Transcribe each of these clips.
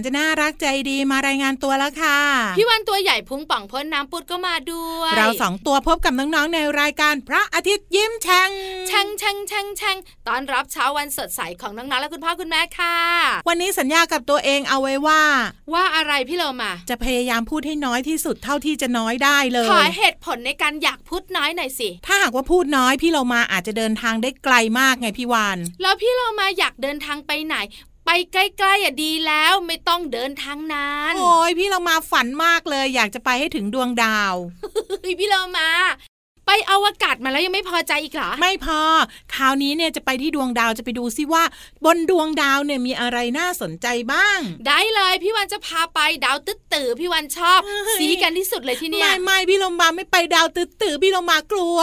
นจะน่ารักใจดีมารายงานตัวแล้วค่ะ พี่วันตัวใหญ่พุงป่องพ้นน้ำปุดก็มาด้วย เราสองตัวพบกับน้องๆในรายการพระอาทิตย์ยิ้มแฉ่งแช่งแช่งแช่งแช่งตอนรับเช้าวันสดใสของน้องๆและคุณพ่อคุณแม่ค่ะ วันนี้สัญญากับตัวเองเอาไว้ว่า ว่าอะไรพี่เรามา จะพยายามพูดให้น้อยที่สุดเท่าที่จะน้อยได้เลยขอเหตุผลในการอยากพูดน้อยหน่อยสิ ถ้าหากว่าพูดน้อยพี่เรามาอาจจะเดินทางได้ไกลมากไงพี่วานแล้วพี่เรามาอยากเดินทางไปไหน ไปใกล้ๆอะดีแล้วไม่ต้องเดินทางนานโอ้ยพี่เรามาฝันมากเลย อยากจะไปให้ถึงดวงดาวเฮ้ยพี่เรามา ไปอวกาศมาแล้วยังไม่พอใจอีกเหรอ ไม่พอ คราวนี้เนี่ยจะไปที่ดวงดาวจะไปดูซิว่า บนดวงดาวเนี่ยมีอะไรน่าสนใจบ้าง ได้เลยพี่วันจะพาไปดาวตึ๊ดตื่อพี่วันชอบเฮ้ยสีกันที่สุดเลยที่เนี่ย ไม่ไม่พี่ลมมาไม่ไปดาวตื้อตื้อพี่ลมมากลัว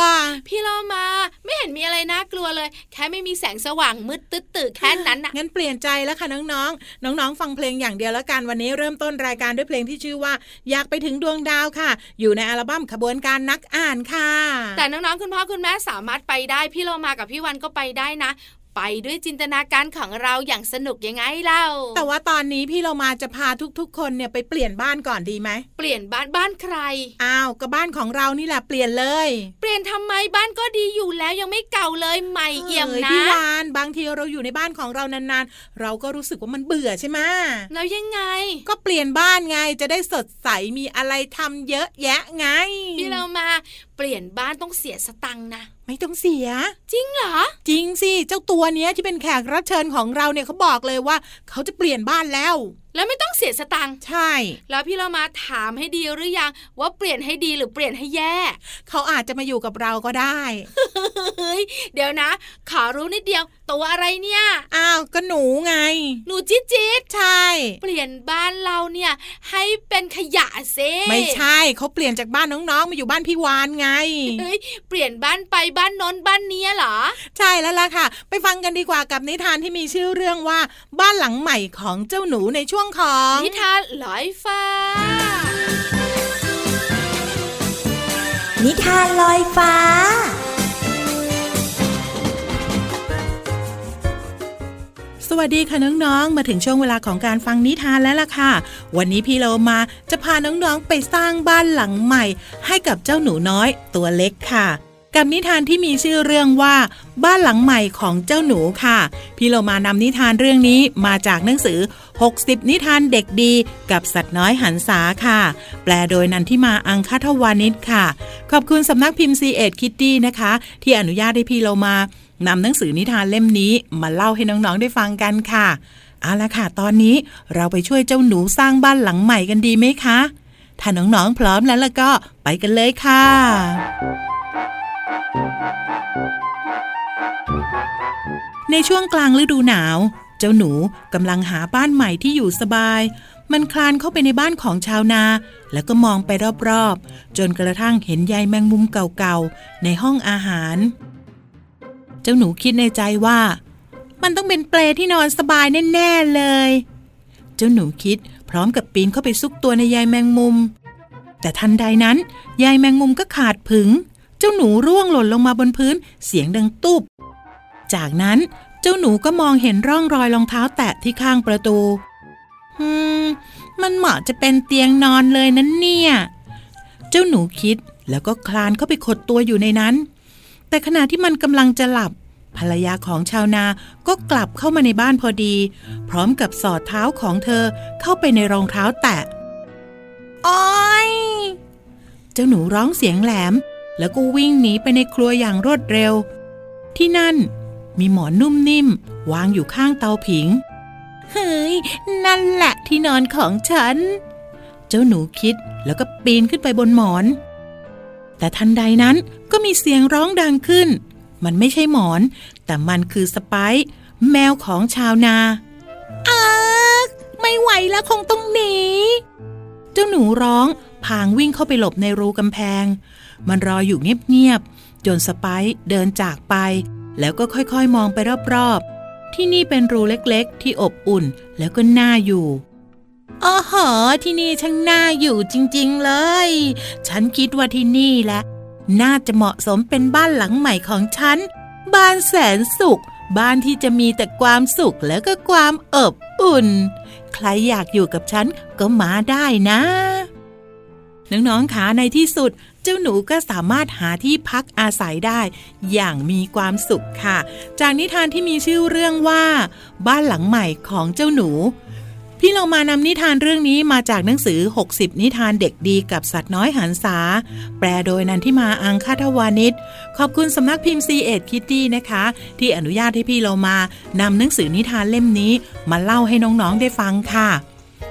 พี่เรามาไม่เห็นมีอะไรน่ากลัวเลย แค่ไม่มีแสงสว่างมืดตึ๊ดตื่อแค่นั้นน่ะงั้นเปลี่ยนใจแล้วค่ะน้องๆ น้องๆ ฟังเพลงอย่างเดียวแล้วกันวันนี้เริ่มต้นรายการด้วยเพลงที่ชื่อว่า อยากไปถึงดวงดาวค่ะ อยู่ในอัลบั้มขบวนการนักอ่านค่ะแต่น้องๆคุณพ่อคุณแม่สามารถไปได้พี่เรามากับพี่วันก็ไปได้นะไปด้วยจินตนาการของเราอย่างสนุกยังไงเล่า แต่ว่าตอนนี้พี่เรามาจะพาทุกๆ คนเนี่ยไปเปลี่ยนบ้านก่อนดีไหม เปลี่ยนบ้านบ้านใคร อ้าวก็บ้านของเรานี่แหละเปลี่ยนเลย เปลี่ยนทำไมบ้านก็ดีอยู่แล้วยังไม่เก่าเลยใหม่เอี่ยมอ้นะพี่วานบางทีเราอยู่ในบ้านของเรานานๆ เราก็รู้สึกว่ามันเบื่อใช่ไหมแล้วยังไง ก็เปลี่ยนบ้านไงจะได้สดใสมีอะไรทำเยอะแยะไง พี่เรามา เปลี่ยนบ้านต้องเสียสตังค์นะ ไม่ต้องเสีย จริงเหรอ จริงสิ เจ้าตัวเนี้ยที่เป็นแขกรับเชิญของเราเนี่ยเขาบอกเลยว่า เขาจะเปลี่ยนบ้านแล้ว แล้วไม่ต้องเสียสตังค์ใช่ แล้วพี่เรามาถามให้ดีหรือยังว่าเปลี่ยนให้ดีหรือเปลี่ยนให้แย่ เขาอาจจะมาอยู่กับเราก็ได้เฮ้ยเดี๋ยวนะขอรู้นิดเดียว ตัวอะไรเนี่ยอ้าวก็หนูไง หนูจิ๊ดจิ๊ดใช่ เปลี่ยนบ้านเราเนี่ย ให้เป็นขยะเซไม่ใช่เขาเปลี่ยนจากบ้านน้องๆมาอยู่บ้านพี่วานไงเฮ้ยเปลี่ยนบ้านไปบ้านโน้นบ้านเนี้ยเหรอ ใช่แล้วล่ะค่ะ ไปฟังกันดีกว่ากับนิทานที่มีชื่อเรื่องว่า บ้านหลังใหม่ของเจ้าหนูในช่วงของนิทานลอยฟ้า นิทานลอยฟ้าสวัสดีค่ะน้องๆ มาถึงช่วงเวลาของการฟังนิทานแล้วล่ะค่ะ วันนี้พี่เรามาจะพาน้องๆไปสร้างบ้านหลังใหม่ ให้กับเจ้าหนูน้อยตัวเล็กค่ะ กับนิทานที่มีชื่อเรื่องว่า บ้านหลังใหม่ของเจ้าหนูค่ะ พี่เรามานำนิทานเรื่องนี้มาจากหนังสือ 60 นิทานเด็กดี กับสัตว์น้อยหันษาค่ะ แปลโดยนันทิมาอังคทวานิชค่ะ ขอบคุณสำนักพิมพ์ซีเอ็ดคิตตี้นะคะ ที่อนุญาตให้พี่เรามานำหนังสือนิทานเล่มนี้มาเล่าให้น้องๆได้ฟังกันค่ะเอาละค่ะ ตอนนี้เราไปช่วยเจ้าหนูสร้างบ้านหลังใหม่กันดีไหมคะ ถ้าน้องๆพร้อมแล้วล้วก็ไปกันเลยค่ะ ในช่วงกลางฤดูหนาว เจ้าหนูกำลังหาบ้านใหม่ที่อยู่สบาย มันคลานเข้าไปในบ้านของชาวนา แล้วก็มองไปรอบๆ จนกระทั่งเห็นใยแมงมุมเก่าๆ ในห้องอาหาร เจ้าหนูคิดในใจว่า มันต้องเป็นเปลที่นอนสบายแน่ๆเลย เจ้าหนูคิดพร้อมกับปีนเข้าไปซุกตัวในยายแมงมุม แต่ทันใดนั้นยายแมงมุมก็ขาดผึง เจ้าหนูร่วงหล่นลงมาบนพื้นเสียงดังตุบ จากนั้นเจ้าหนูก็มองเห็นร่องรอยรองเท้าแตะที่ข้างประตู อืม มันเหมาะจะเป็นเตียงนอนเลยนั้นเนี่ย เจ้าหนูคิดแล้วก็คลานเข้าไปขดตัวอยู่ในนั้น แต่ขณะที่มันกำลังจะหลับ ภรรยาของชาวนาก็กลับเข้ามาในบ้านพอดี พร้อมกับสอดเท้าของเธอเข้าไปในรองเท้าแตะ อ้อย เจ้าหนูร้องเสียงแหลม แล้วก็วิ่งหนีไปในครัวอย่างรวดเร็ว ที่นั่นมีหมอนนุ่มนิ่มวางอยู่ข้างเตาผิง เฮ้ย นั่นแหละที่นอนของฉัน เจ้าหนูคิดแล้วก็ปีนขึ้นไปบนหมอน แต่ทันใดนั้นก็มีเสียงร้องดังขึ้น มันไม่ใช่หมอน แต่มันคือสไปซ์แมวของชาวนาอาไม่ไหวแล้วคงต้องหนี เจ้าหนูร้องพางวิ่งเข้าไปหลบในรูกำแพง มันรออยู่เงียบๆจนสไปซ์เดินจากไป แล้วก็ค่อยๆมองไปรอบๆ ที่นี่เป็นรูเล็กๆ ที่อบอุ่นแล้วก็น่าอยู่อ๋อหอที่นี่ช่างน่าอยู่จริงๆเลย ฉันคิดว่าที่นี่แหละ น่าจะเหมาะสมเป็นบ้านหลังใหม่ของฉัน บ้านแสนสุข บ้านที่จะมีแต่ความสุขแล้วก็ความอบอุ่น ใครอยากอยู่กับฉันก็มาได้นะ น้องๆคะในที่สุด จ้าหนูก็สามารถหาที่พักอาศัยได้อย่างมีความสุขค่ะ จากนิทานที่มีชื่อเรื่องว่า บ้านหลังใหม่ของเจ้าหนู พี่เรามานำนิทานเรื่องนี้มาจากหนังสือ 60 นิทานเด็กดีกับสัตว์น้อยหันษา แปลโดยนันทิมาอังคาทวานิชขอบคุณสำนักพิมพ์ C ีเอ็ดคิตตี้นะคะ ที่อนุญาตให้พี่เรามานำหนังสือนิทานเล่มนี้ มาเล่าให้น้องๆได้ฟังค่ะ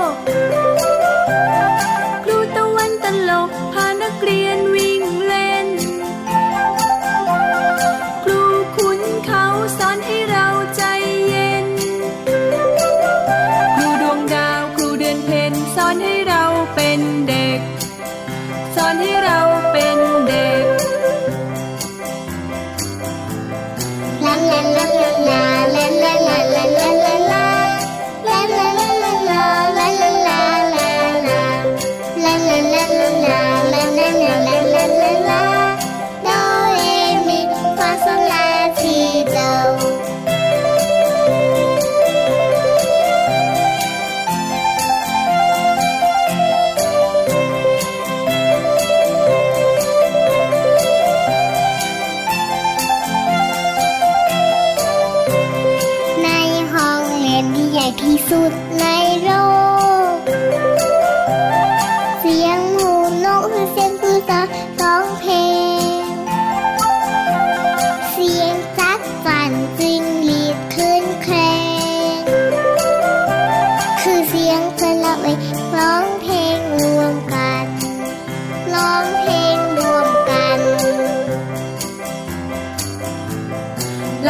ก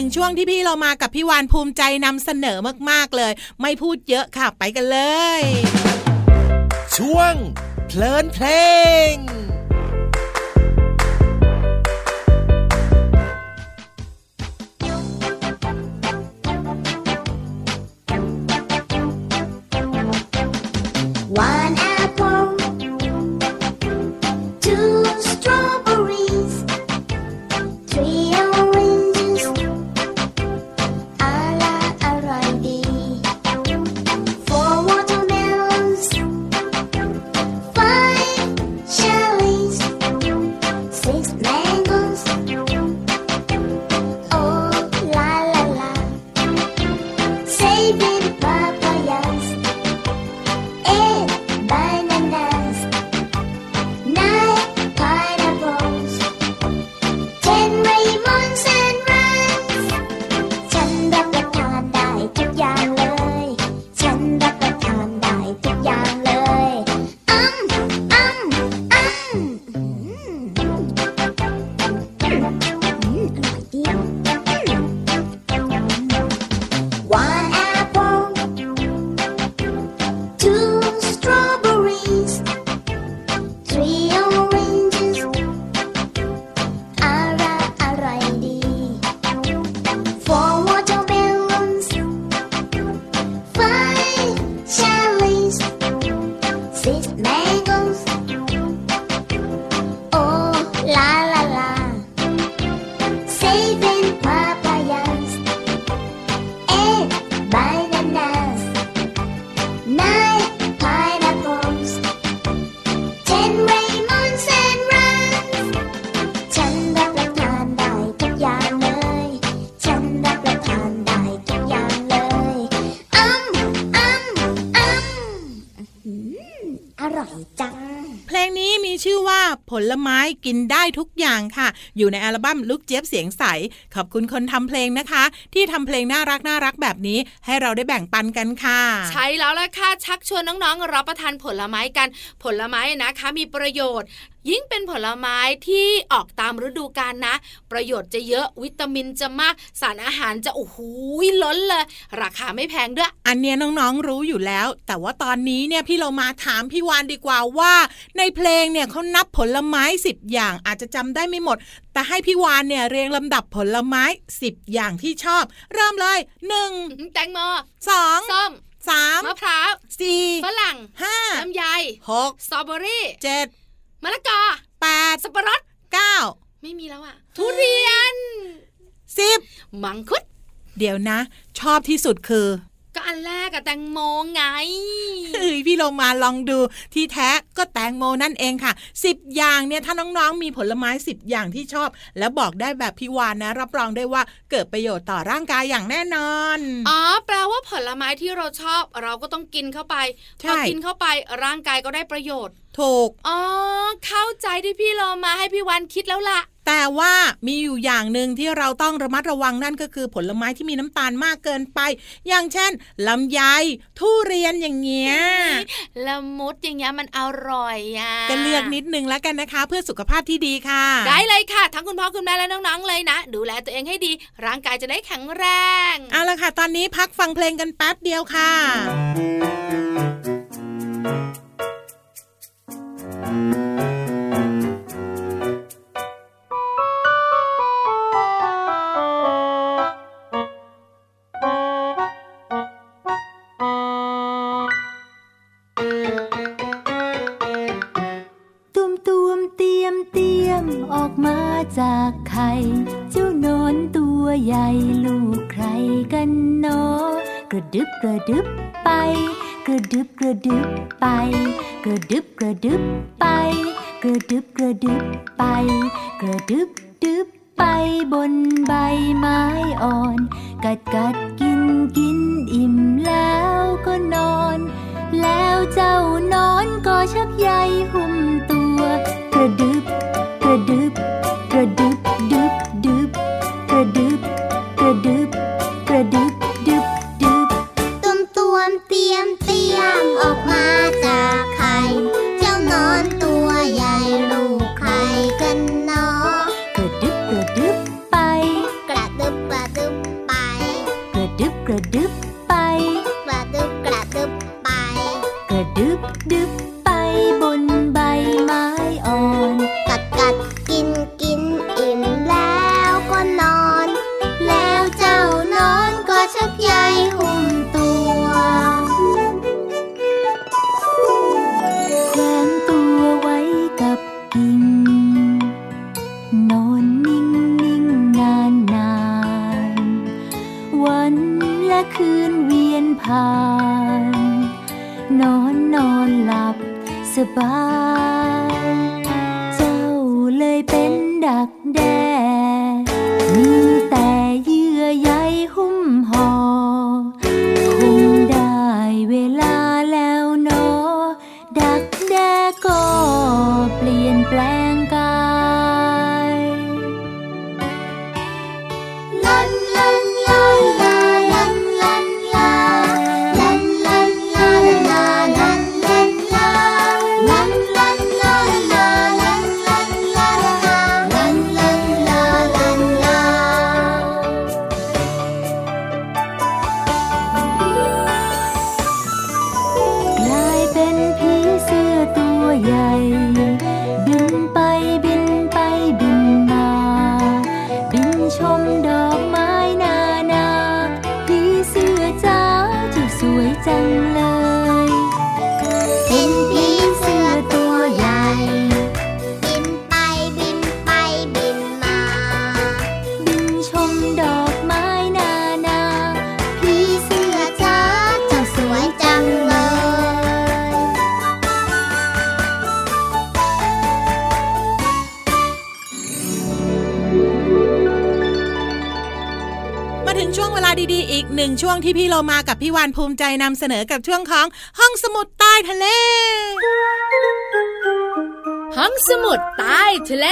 นึ่งช่วงที่พี่เรามากับพี่วานภูมิใจนำเสนอมากๆเลย ไม่พูดเยอะค่ะไปกันเลย ช่วง เพลินเพลง One apple, two ลไม้กินได้ทุกอย่างค่ะ อยู่ในอัลบั้มลูกเจี๊ยบเสียงใส ขอบคุณคนทำเพลงนะคะ ที่ทำเพลงน่ารักน่ารักแบบนี้ ให้เราได้แบ่งปันกันค่ะ ใช่แล้วล่ะค่ะชักชวนน้องๆ รับประทานผลไม้กัน ผลไม้นะคะมีประโยชน์ยิ่งเป็นผลไม้ที่ออกตามฤดูกาลนะ ประโยชน์จะเยอะวิตามินจะมากสารอาหารจะโอ้โหล้นเลย ราคาไม่แพงด้วย อันเนี้ยน้องๆรู้อยู่แล้ว แต่ว่าตอนนี้เนี่ยพี่เรามาถามพี่วานดีกว่าว่า ในเพลงเนี่ยเขานับผลไม้สิบอย่างอาจจะจำได้ไม่หมด แต่ให้พี่วานเนี่ยเรียงลำดับผลไม้สิบอย่างที่ชอบ เริ่มเลยหนึ่งแตงโมสองส้มสามมะพร้าวสี่ฝรั่งห้าลำไยหกสตรอเบอรี่เจ็ด มะละกอแปดสับปะรดเก้าไม่มีแล้วอะทุเรียนสิบมังคุดเดี๋ยวนะ ชอบที่สุดคือ ก็อันแรกอะแตงโมไงเฮ้ยพี่โลมาลองดูที่แท้ก็แตงโมนั่นเองค่ะสิบอย่างเนี่ยถ้าน้องๆมีผลไม้สิบอย่างที่ชอบ แล้วบอกได้แบบพี่วานนะ รับรองได้ว่าเกิดประโยชน์ต่อร่างกายอย่างแน่นอน อ๋อ แปลว่าผลไม้ที่เราชอบ เราก็ต้องกินเข้าไปใช่พอกินเข้าไปร่างกายก็ได้ประโยชน์ ถูก อ๋อ เข้าใจที่พี่โลมาให้พี่วันคิดแล้วล่ะ แต่ว่ามีอยู่อย่างหนึ่งที่เราต้องระมัดระวังนั่นก็คือผลไม้ที่มีน้ำตาลมากเกินไป อย่างเช่นลำไยทุเรียนอย่างเงี้ยละมุดอย่างเงี้ยมันอร่อยอะก็เลือกนิดนึงแล้วกันนะคะ เพื่อสุขภาพที่ดีค่ะ ได้เลยค่ะ ทั้งคุณพ่อคุณแม่และน้องๆเลยนะ ดูแลตัวเองให้ดี ร่างกายจะได้แข็งแรงเอาละค่ะ ตอนนี้พักฟังเพลงกันแป๊บเดียวค่ะตุ ที่พี่เรามากับพี่วานภูมิใจนำเสนอกับช่วงของห้องสมุดใต้ทะเล ห้องสมุดใต้ทะเล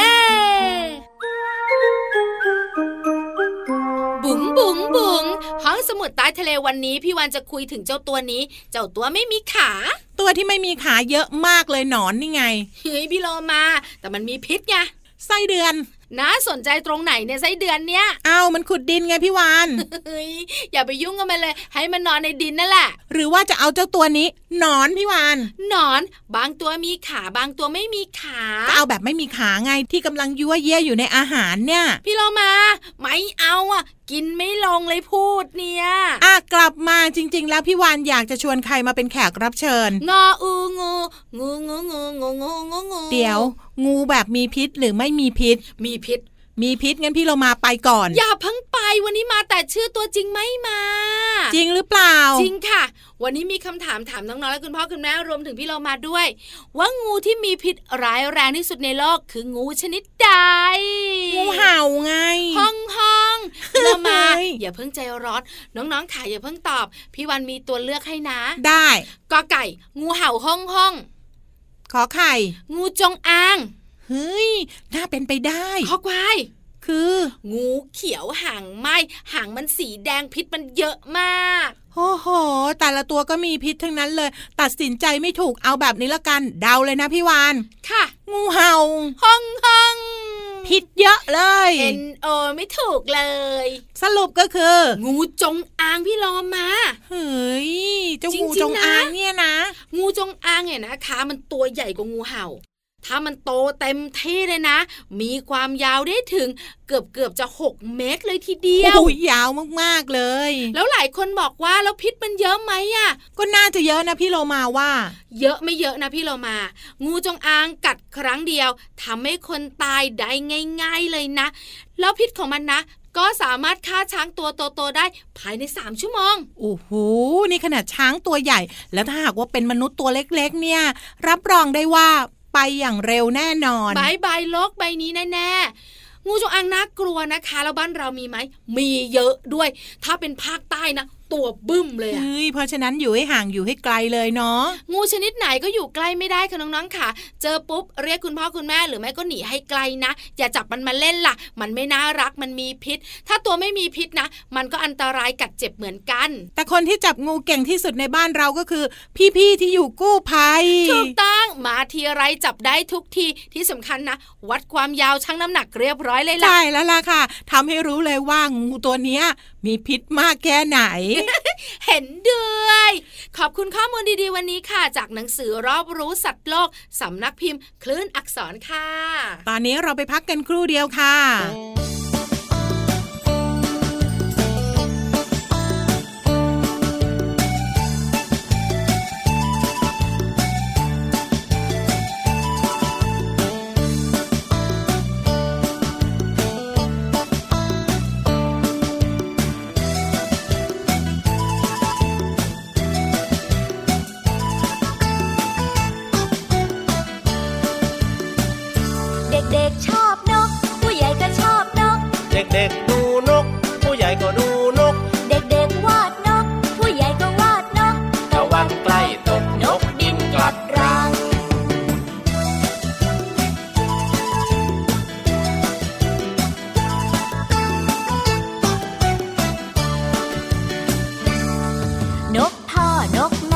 บุ๋งบุ๋งบุ๋งห้องสมุดใต้ทะเลวันนี้ พี่วันจะคุยถึงเจ้าตัวนี้ เจ้าตัวไม่มีขาตัวที่ไม่มีขาเยอะมากเลยหนอนนี่ไง เฮ้ยพี่โลมา แต่มันมีพิษไงไส้เดือน น่าสนใจตรงไหนเนี่ยไส้เดือนเนี้ยอ้าวมันขุดดินไงพี่วานอย่าไปยุ่งกับมันเลย ให้มันนอนในดินนั่นแหละ หรือว่าจะเอาเจ้าตัวนี้นอนพี่วานนอน บางตัวมีขาบางตัวไม่มีขาก็เอาแบบไม่มีขาไงที่กำลังยั่วเยี่ยอยู่ในอาหารเนี่ย พี่โลมา ไม่เอาอะกินไม่ลงเลยพูดเนี่ย อะกลับมาจริง ๆ แล้วพี่วานอยากจะชวนใครมาเป็นแขกรับเชิญ งออูงูงูงูงูงูงูงูเดี๋ยว งูแบบมีพิษหรือไม่มีพิษ มีพิษมีพิษงั้นพี่เรามาไปก่อน อย่าเพิ่งไปวันนี้มาแต่ชื่อตัวจริงไม่มา จริงหรือเปล่า จริงค่ะ วันนี้มีคำถามถามน้องๆและคุณพ่อคุณแม่รวมถึงพี่เรามาด้วย ว่างูที่มีพิษร้ายแรงที่สุดในโลกคืองูชนิดใดงูเห่าไงห้องห้องพี่เรามาเฮ้ยอย่าเพิ่งใจร้อนน้องๆค่ะอย่าเพิ่งตอบ พี่วันมีตัวเลือกให้นะ ได้กอไก่ งูเห่าห้องห้อง ขอไข่ งูจงอางเฮ้ยน่าเป็นไปได้คอควายคือ งูเขียวหางไหมหางมันสีแดงพิษมันเยอะมากโอ้โห แต่ละตัวก็มีพิษทั้งนั้นเลย ตัดสินใจไม่ถูกเอาแบบนี้ละกัน เดาเลยนะพี่วาน ค่ะ งูเห่าห้องห้อง พิษเยอะเลยเอ็นโอไม่ถูกเลย สรุปก็คือ งูจงอางพี่โลมาเฮ้ยเจ้าจริงๆงูจงนะอางเนี่ยนะ งูจงอางเนี่ยนะคะมันตัวใหญ่กว่างูเห่า ถ้ามันโตเต็มที่เลยนะ มีความยาวได้ถึงเกือบเกือบจะ 6 เมตรเลยทีเดียวโอ้ยยาวมากๆเลย แล้วหลายคนบอกว่าแล้วพิษมันเยอะไหมอะก็น่าจะเยอะนะพี่โลมาว่า เยอะไม่เยอะนะพี่เรามา งูจงอางกัดครั้งเดียวทำให้คนตายได้ง่าย ๆเลยนะ แล้วพิษของมันนะก็สามารถฆ่าช้างตัวโตๆได้ภายใน 3 ชั่วโมง โอ้โห นี่ขนาดช้างตัวใหญ่ แล้วถ้าหากว่าเป็นมนุษย์ตัวเล็กๆ เนี่ย รับรองได้ว่า ไปอย่างเร็วแน่นอนบายบายโลกใบนี้แน่ๆงูจงอางน่ากลัวนะคะ แล้วบ้านเรามีไหมมีเยอะด้วย ถ้าเป็นภาคใต้นะ ตัวบึ้มเลยอะเฮ้ยเพราะฉะนั้นอยู่ให้ห่างอยู่ให้ไกลเลยเนาะงูชนิดไหนก็อยู่ใกล้ไม่ได้ค่ะน้องๆค่ะ เจอปุ๊บเรียกคุณพ่อคุณแม่หรือไม่ก็หนีให้ไกลนะ อย่าจับมันมาเล่นล่ะ มันไม่น่ารักมันมีพิษ ถ้าตัวไม่มีพิษนะ มันก็อันตรายกัดเจ็บเหมือนกัน แต่คนที่จับงูเก่งที่สุดในบ้านเราก็คือ พี่ๆที่อยู่กู้ภัยถูกต้องมาทีไรจับได้ทุกทีที่สำคัญนะวัดความยาวชั่งน้ำหนักเรียบร้อยเลยล่ะใช่แล้วล่ะค่ะทำให้รู้เลยว่างูตัวเนี้ยมีพิษมากแค่ไหน เห็นด้วย ขอบคุณข้อมูลดีๆวันนี้ค่ะ จากหนังสือรอบรู้สัตว์โลกสำนักพิมพ์ คลื่นอักษรค่ะ ตอนนี้เราไปพักกันครู่เดียวค่ะ พ่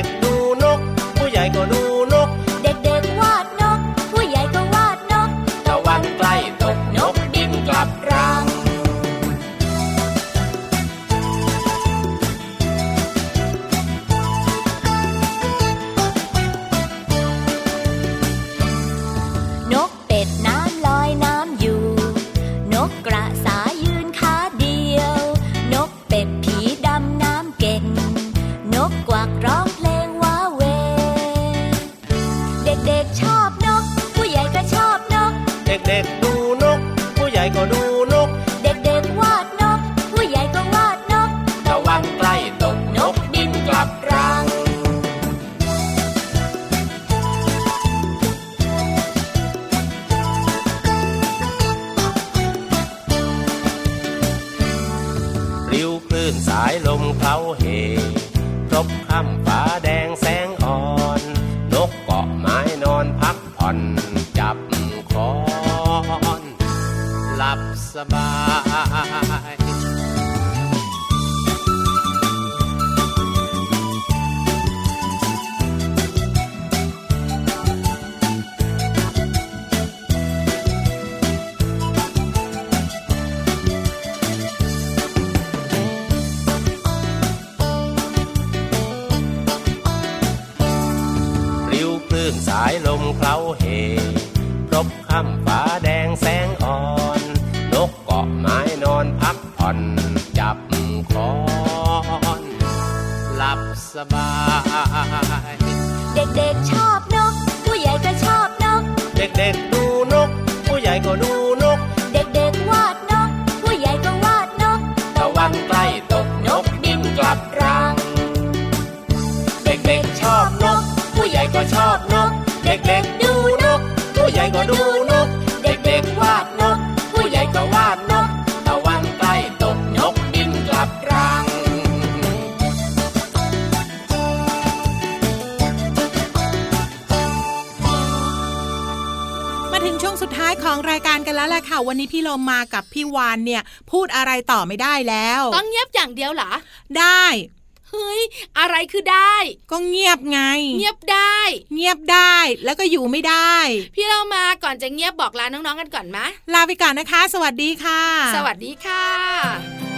ก สายลมเข้าเหครบค่ำฟ้าแดงแสง เด็กๆชอบ ค่ะ วันนี้พี่โลมากับพี่วานเนี่ย พูดอะไรต่อไม่ได้แล้ว ต้องเงียบอย่างเดียวเหรอ ได้เฮ้ย อะไรคือได้ ก็เงียบไง เงียบได้ เงียบได้แล้วก็อยู่ไม่ได้ พี่เรามาก่อนจะเงียบบอกลาน้องๆกันก่อนมะลาไปก่อนนะคะ สวัสดีค่ะ สวัสดีค่ะ